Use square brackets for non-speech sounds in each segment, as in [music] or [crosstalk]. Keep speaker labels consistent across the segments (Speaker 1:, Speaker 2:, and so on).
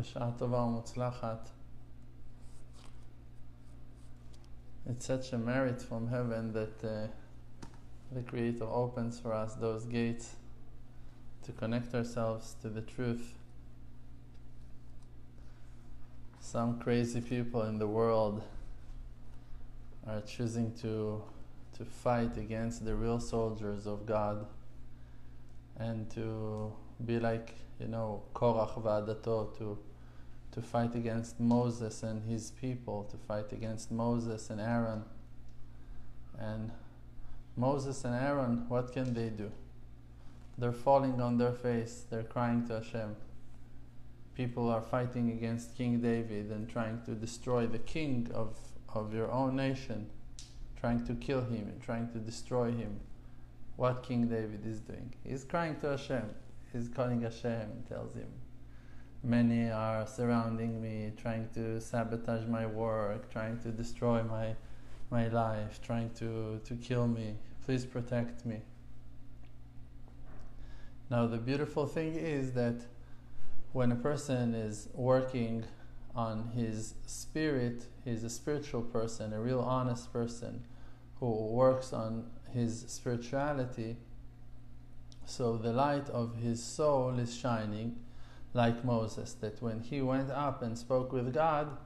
Speaker 1: בשעה טובה ומוצלחת. It's such a merit from heaven that uh, the Creator opens for us those gates to connect ourselves to the truth. Some crazy people in the world are choosing to to fight against the real soldiers of God and to be like, you know, Korach Vadato, to, to fight against Moses and his people, to fight against Moses and Aaron. And Moses and Aaron, what can they do? They're falling on their face, they're crying to Hashem. People are fighting against King David and trying to destroy the king of, of your own nation trying to kill him and trying to destroy him. What King David is doing? He's crying to Hashem. He's calling Hashem and tells him, Many are surrounding me, trying to sabotage my work, trying to destroy my, my life, trying to, to kill me. Please protect me. Now, the beautiful thing is that when a person is working on his spirit, he's a spiritual person, a real honest person who works on his spirituality. So the light of his soul is shining like Moses, that when he went up and spoke with God,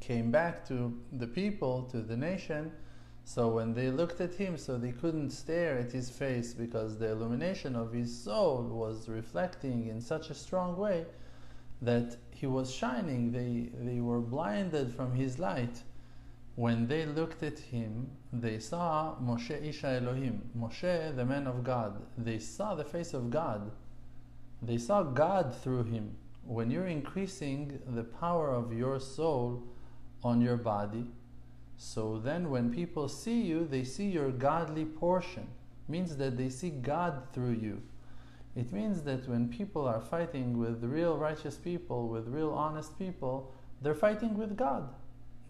Speaker 1: came back to the people, to the nation. So when they looked at him, so they couldn't stare at his face because the illumination of his soul was reflecting in such a strong way that he was shining. They, they were blinded from his light. When they looked at him, they saw Moshe Isha Elohim, Moshe, the man of God. They saw the face of God. They saw God through him. When you're increasing the power of your soul on your body, so then when people see you, they see your godly portion. Means that they see God through you. It means that when people are fighting with real righteous people, with real honest people, they're fighting with God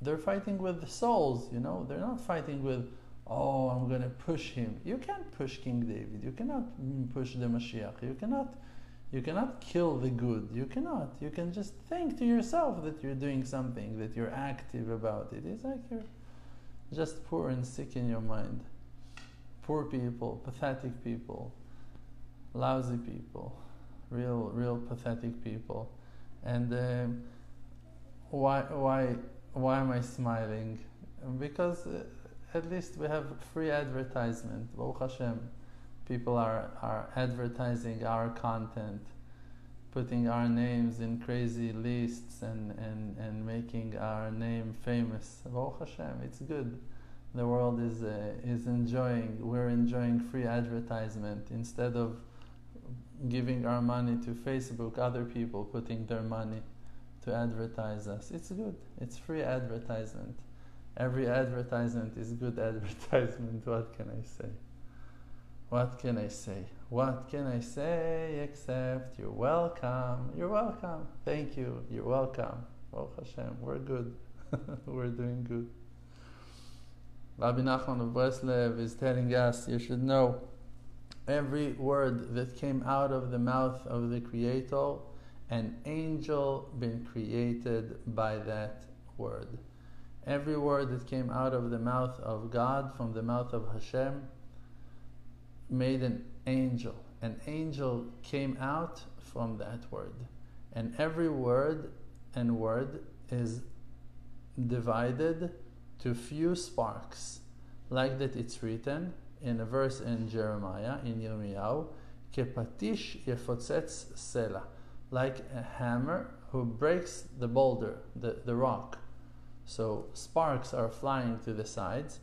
Speaker 1: they're fighting with the souls, you know. They're not fighting with, oh, I'm going to push him. You can't push King David. You cannot mm, push the Mashiach. You cannot, you cannot kill the good. You cannot. You can just think to yourself that you're doing something, that you're active about it. It's like you're just poor and sick in your mind. Poor people, pathetic people, lousy people, real, real pathetic people. And um, why, why? why am I smiling? Because uh, at least we have free advertisement. Baruch Hashem, people are, are advertising our content, putting our names in crazy lists and, and, and making our name famous. Baruch Hashem, it's good. The world is, uh, is enjoying, we're enjoying free advertisement instead of giving our money to Facebook, other people putting their money to advertise us. It's good. It's free advertisement. Every advertisement is good [laughs] advertisement. What can I say? What can I say? What can I say except you're welcome? You're welcome. Thank you. You're welcome. Oh Hashem, we're good. [laughs] we're doing good. Rabbi Nachman of Breslev is telling us you should know every word that came out of the mouth of the Creator an angel been created by that word. Every word that came out of the mouth of God, from the mouth of Hashem, made an angel. An angel came out from that word. And every word and word is divided to few sparks. Like that it's written in a verse in Jeremiah, in Yirmiyahu, Kepatish yefotzets sela like a hammer who breaks the boulder, the, the rock. So sparks are flying to the sides.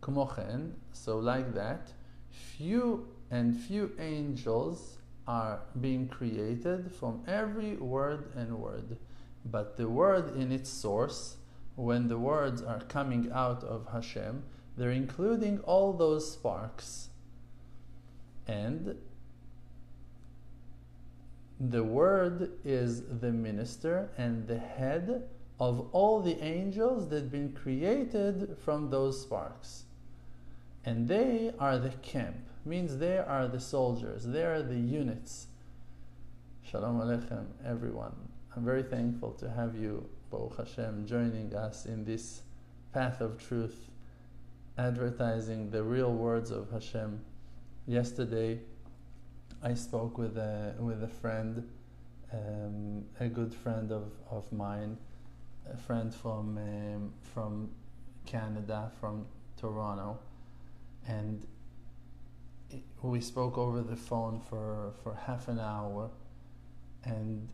Speaker 1: Kumochen, so like that, few and few angels are being created from every word and word. But the word in its source, when the words are coming out of Hashem, they're including all those sparks. And the Word is the minister and the head of all the angels that have been created from those sparks. And they are the camp, means they are the soldiers, they are the units. Shalom Aleichem, everyone. I'm very thankful to have you, Baruch Hashem, joining us in this path of truth, advertising the real words of Hashem. Yesterday, I spoke with a, with a friend, um, a good friend of, of mine, a friend from, um, from Canada, from Toronto, and we spoke over the phone for, for half an hour. And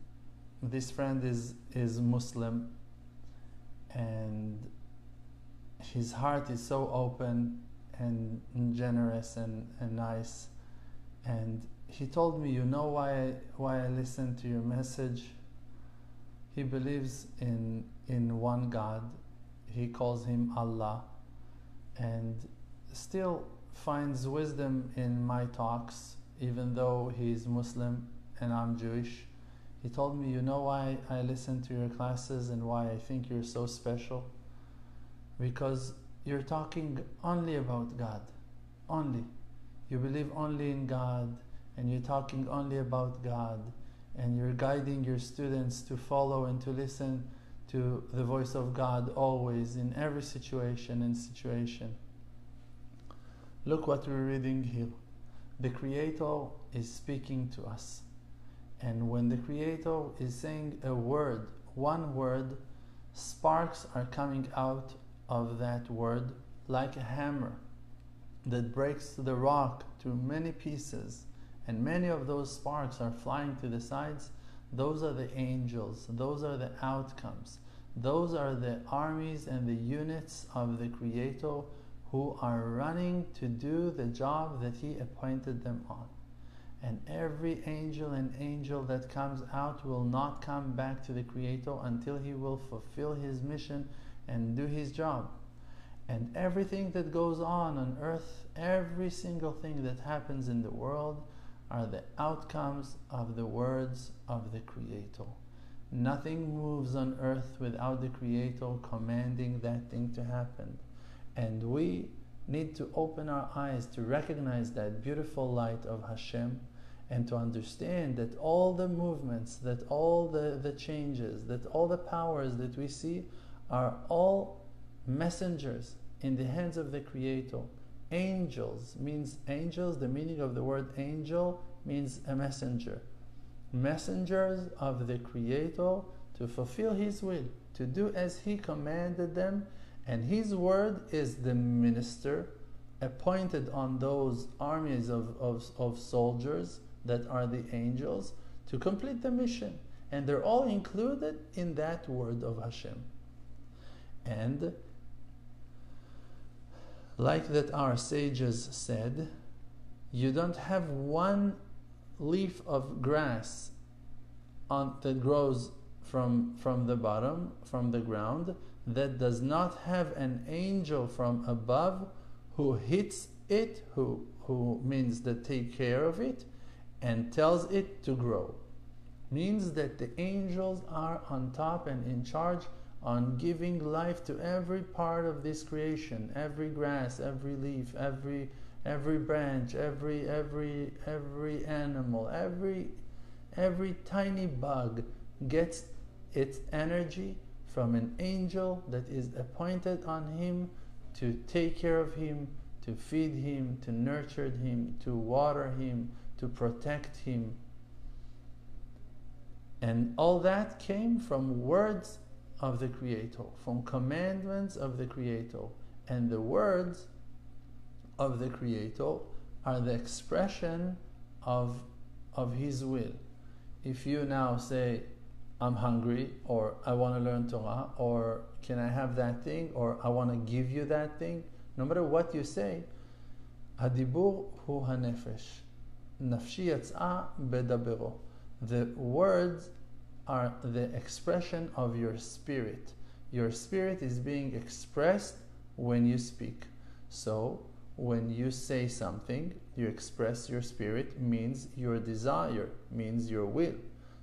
Speaker 1: this friend is is Muslim. And his heart is so open and generous and, and nice. And he told me you know why I, why I listen to your message? He believes in in one God. He calls him Allah. And still finds wisdom in my talks even though he's Muslim and I'm Jewish he told me, You know why I listen to your classes and why I think you're so special? Because you're talking only about God. Only. You believe only in God and you're talking only about God and you're guiding your students to follow and to listen to the voice of God always in every situation and situation. Look what we're reading here. The Creator is speaking to us. And when the Creator is saying a word, one word, sparks are coming out of that word like a hammer that breaks the rock to many pieces, and many of those sparks are flying to the sides. Those are the angels, those are the outcomes, those are the armies and the units of the Creator who are running to do the job that He appointed them on and every angel and angel that comes out will not come back to the Creator until he will fulfill his mission and do his job. And everything that goes on on earth, every single thing that happens in the world, are the outcomes of the words of the Creator. Nothing moves on earth without the Creator commanding that thing to happen. And we need to open our eyes to recognize that beautiful light of Hashem and to understand that all the movements, that all the, the changes, that all the powers that we see are all messengers in the hands of the Creator. Angels means angels, the meaning of the word angel means a messenger. Messengers of the Creator to fulfill His will, to do as He commanded them, and His word is the minister appointed on those armies of, of, of soldiers that are the angels to complete the mission. And they're all included in that word of Hashem. And like that our sages said, you don't have one leaf of grass on, that grows from, from the bottom, from the ground, that does not have an angel from above who hits it, who, who means that take care of it, and tells it to grow. Means that the angels are on top and in charge on giving life to every part of this creation, every grass, every leaf, every every branch, every every every animal, every every tiny bug gets its energy from an angel that is appointed on him to take care of him, to feed him, to nurture him, to water him, to protect him. And all that came from words of the Creator, from commandments of the Creator. And the words of the Creator are the expression of, of His will. If you now say, I'm hungry, or I want to learn Torah, or can I have that thing, or I want to give you that thing, no matter what you say, Hadibur hu hanefesh. Nafshi yatz'a bedabero. The words are the expression of your spirit. Your spirit is being expressed when you speak. So, when you say something, you express your spirit, means your desire, means your will.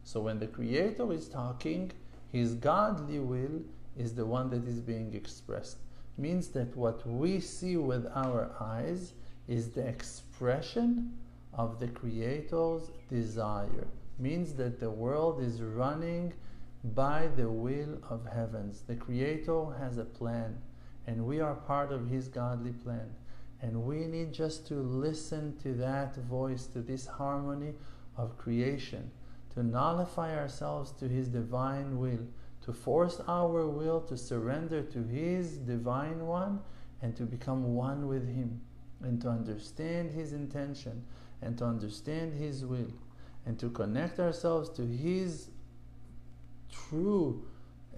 Speaker 1: So, when the Creator is talking, His godly will is the one that is being expressed. Means that what we see with our eyes is the expression of the Creator's desire. means that the world is running by the will of heavens. The Creator has a plan, and we are part of His godly plan. And we need just to listen to that voice, to this harmony of creation, to nullify ourselves to His divine will, to force our will to surrender to His divine one, and to become one with Him, and to understand His intention, and to understand His will, and to connect ourselves to His true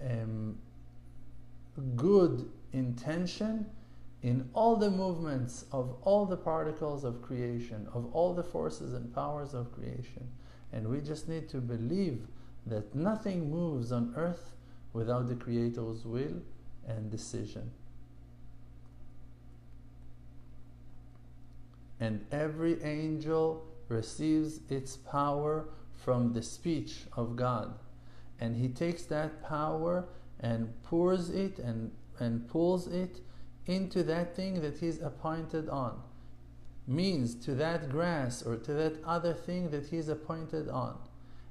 Speaker 1: um, good intention in all the movements of all the particles of creation, of all the forces and powers of creation. And we just need to believe that nothing moves on earth without the Creator's will and decision. And every angel receives its power from the speech of God and he takes that power and pours it and, and pulls it into that thing that he's appointed on means to that grass or to that other thing that he's appointed on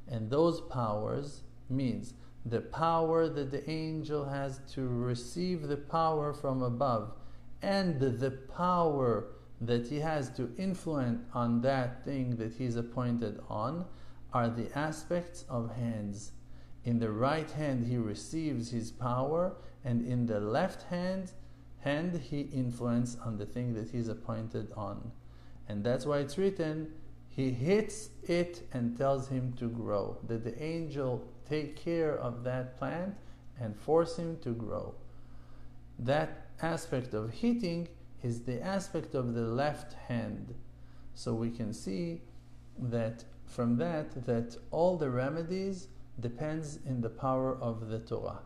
Speaker 1: and those powers means the power that the angel has to receive the power from above and the power that he has to influence on that thing that he's appointed on are the aspects of hands in the right hand he receives his power, and in the left hand hand he influence on the thing that he's appointed on. And that's why it's written, he hits it and tells him to grow. That the angel take care of that plant and force him to grow. That aspect of hitting is the aspect of the left hand. So we can see that from that that all the remedies depends in the power of the Torah.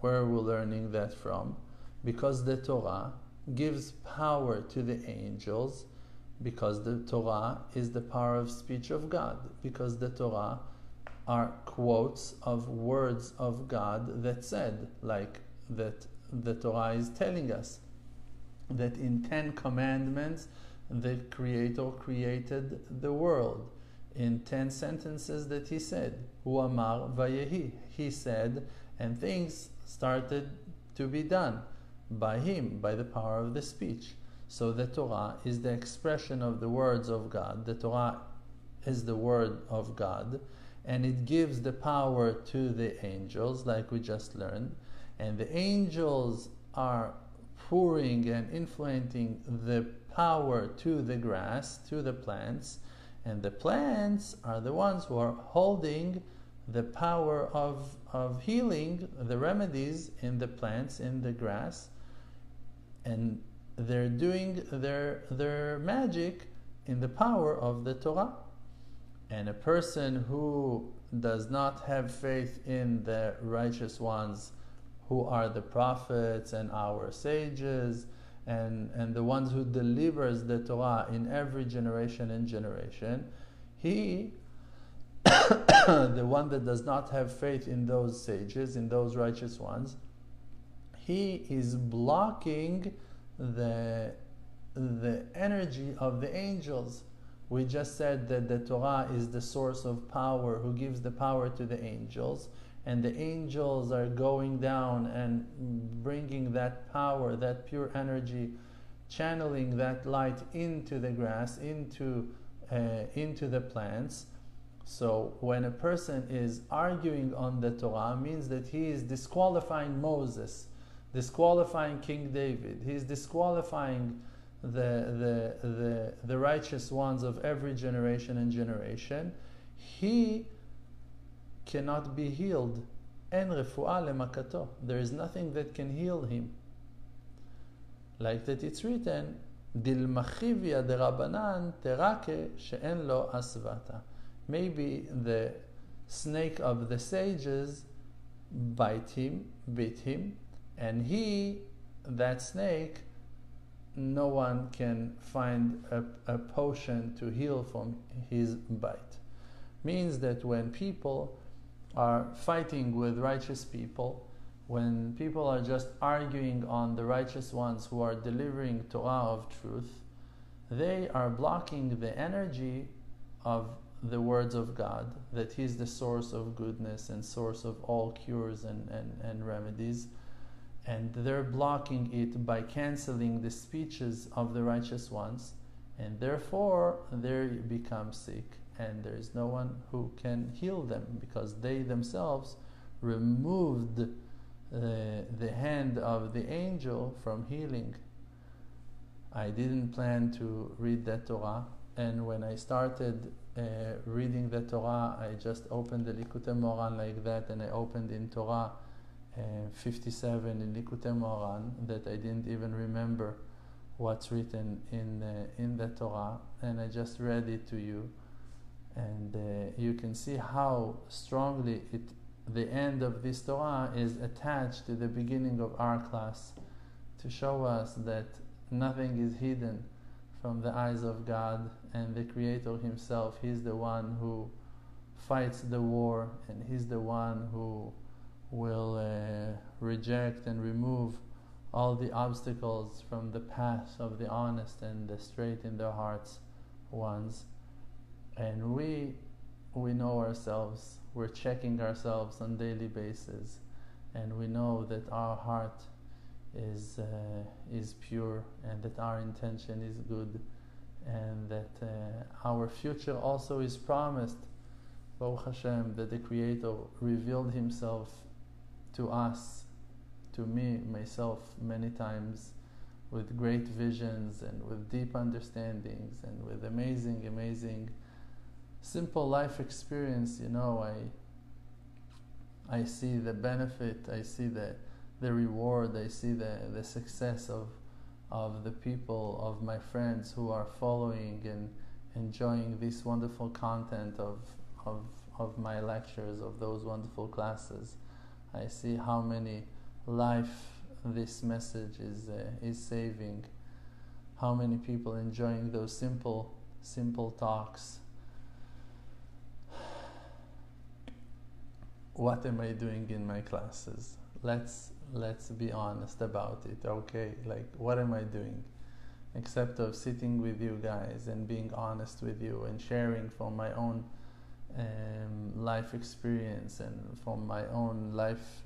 Speaker 1: Where we're we learning that from? Because the Torah gives power to the angels, because the Torah is the power of speech of God, because the Torah are quotes of words of God that said, like that the Torah is telling us that in Ten Commandments the Creator created the world in 10 sentences that he said. Hu amar vayehi. He said, and things started to be done by him, by the power of the speech. So the Torah is the expression of the words of God. The Torah is the word of God, and it gives the power to the angels, like we just learned. And the angels are pouring and influencing the power to the grass, to the plants, and the plants are the ones who are holding the power of, of healing, the remedies in the plants, in the grass. And they're doing their, their magic in the power of the Torah. And a person who does not have faith in the righteous ones, who are the prophets and our sages, and, and the ones who delivers the Torah in every generation and generation, he, [coughs] the one that does not have faith in those sages, in those righteous ones, he is blocking the, the energy of the angels. We just said that the Torah is the source of power, who gives the power to the angels and the angels are going down and bringing that power, that pure energy, channeling that light into the grass, into, uh, into the plants. So when a person is arguing on the Torah, means that he is disqualifying Moses, disqualifying King David. He's disqualifying the, the, the, the righteous ones of every generation and generation. He cannot be healed. Refuah lemakato. There is nothing that can heal him. Like that it's written, Dilmachivia Rabbanan terake she'en lo asvata. Maybe the snake of the sages bite him, bit him, and he, that snake, no one can find a, a potion to heal from his bite. Means that when people are fighting with righteous people, when people are just arguing on the righteous ones who are delivering Torah of truth, they are blocking the energy of the words of God, that He's the source of goodness and source of all cures and, and, and remedies. And they're blocking it by canceling the speeches of the righteous ones, and therefore they become sick, and there is no one who can heal them because they themselves removed uh, the hand of the angel from healing. I didn't plan to read that Torah, and when I started uh, reading the Torah, I just opened the Likutei Moharan like that, and I opened in Torah uh, 57 in Likutei Moharan that I didn't even remember what's written in uh, in the Torah, and I just read it to you, and uh, you can see how strongly it the end of this Torah is attached to the beginning of our class to show us that nothing is hidden from the eyes of God and the Creator Himself. He's the one who fights the war and He's the one who will uh, reject and remove all the obstacles from the path of the honest and the straight in their hearts ones. And we we know ourselves, we're checking ourselves on daily basis, and we know that our heart is uh, is pure and that our intention is good and that uh, our future also is promised Baruch Hashem that the Creator revealed Himself to us, to me, myself, many times with great visions and with deep understandings and with amazing, amazing, simple life experience. You know, I I see the benefit, I see the the reward, I see the, the success of of the people, of my friends who are following and enjoying this wonderful content of, of, of my lectures, of those wonderful classes. I see how many life this message is, uh, is saving, how many people enjoying those simple, simple talks. What am I doing in my classes? Let's let's be honest about it okay like what am i doing except of sitting with you guys and being honest with you and sharing from my own um, life experience and from my own life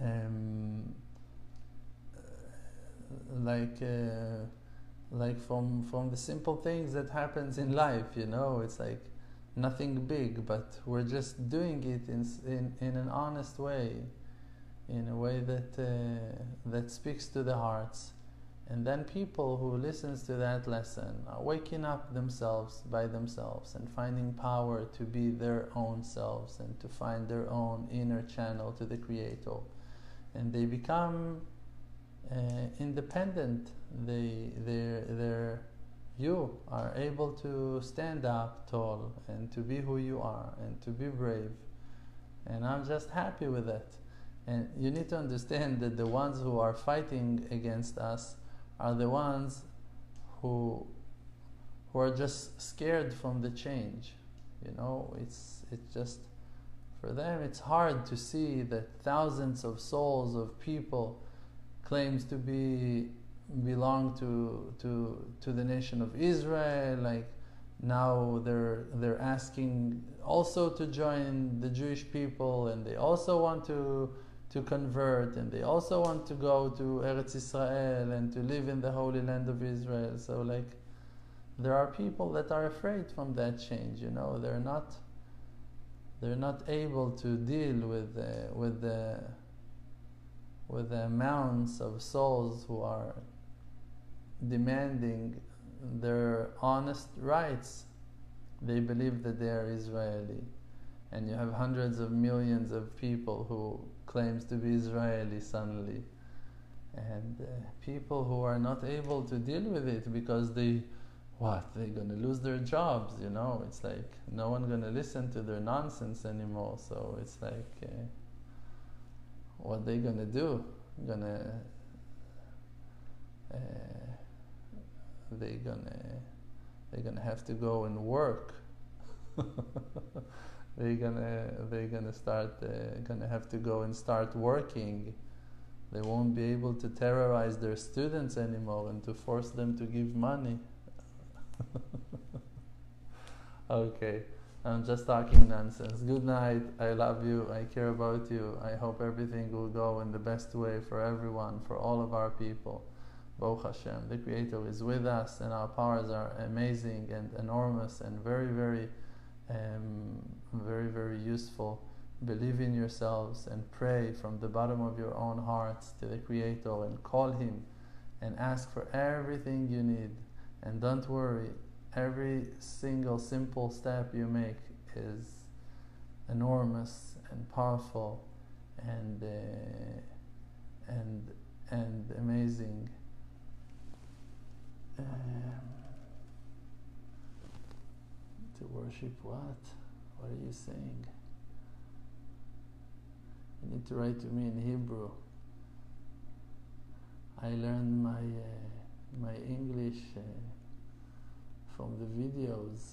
Speaker 1: um, like uh, like from from the simple things that happens in life you know it's like nothing big but we're just doing it in in, in an honest way in a way that uh, that speaks to the hearts and then people who listens to that lesson are waking up themselves by themselves and finding power to be their own selves and to find their own inner channel to the creator. And they become uh, independent. They they they're you are able to stand up tall and to be who you are and to be brave. And i'm just happy with it and you need to understand that the ones who are fighting against us are the ones who who are just scared from the change. You know, it's it's just for them it's hard to see that thousands of souls of people claims to be belong to to to the nation of Israel like now they're they're asking also to join the Jewish people and they also want to to convert and they also want to go to Eretz Israel and to live in the Holy Land of Israel. So like there are people that are afraid from that change, you know, they're not they're not able to deal with the, with the with the amounts of souls who are demanding their honest rights. They believe that they are Israeli. And you have hundreds of millions of people who claims to be Israeli suddenly. And uh, people who are not able to deal with it because they, what, they're going to lose their jobs, you know? It's like no one going to listen to their nonsense anymore. So it's like, uh, what they going to do? Going to, uh, they going to, they're going to have to go and work. [laughs] they're gonna they're gonna start uh, gonna have to go and start working they won't be able to terrorize their students anymore and to force them to give money [laughs] Okay. I'm just talking nonsense. Good night. I love you. I care about you. I hope everything will go in the best way for everyone, for all of our people. Baruch Hashem. The Creator is with us, and our powers are amazing and enormous and very, very, um, very, very useful. Believe in yourselves and pray from the bottom of your own hearts to the Creator and call Him and ask for everything you need. And don't worry, every single simple step you make is enormous and powerful and uh, and and amazing. Um, to worship what? What are you saying? You need to write to me in Hebrew. I learned my uh, my English. Uh, from the videos.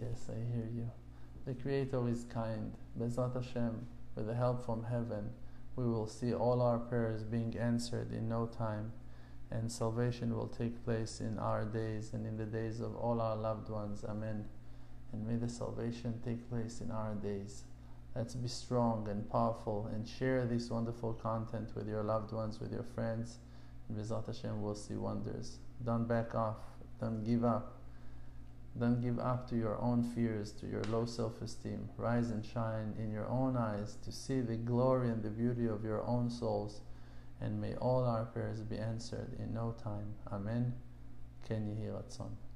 Speaker 1: Yes, I hear you. The Creator is kind. Bezat Hashem, with the help from heaven, we will see all our prayers being answered in no time, and salvation will take place in our days and in the days of all our loved ones. Amen. And may the salvation take place in our days. Let's be strong and powerful and share this wonderful content with your loved ones, with your friends And Bezat Hashem will see wonders. Don't back off. Don't give up. Don't give up to your own fears, to your low self esteem. Rise and shine in your own eyes to see the glory and the beauty of your own souls. And may all our prayers be answered in no time. Amen. Ken Ratzon.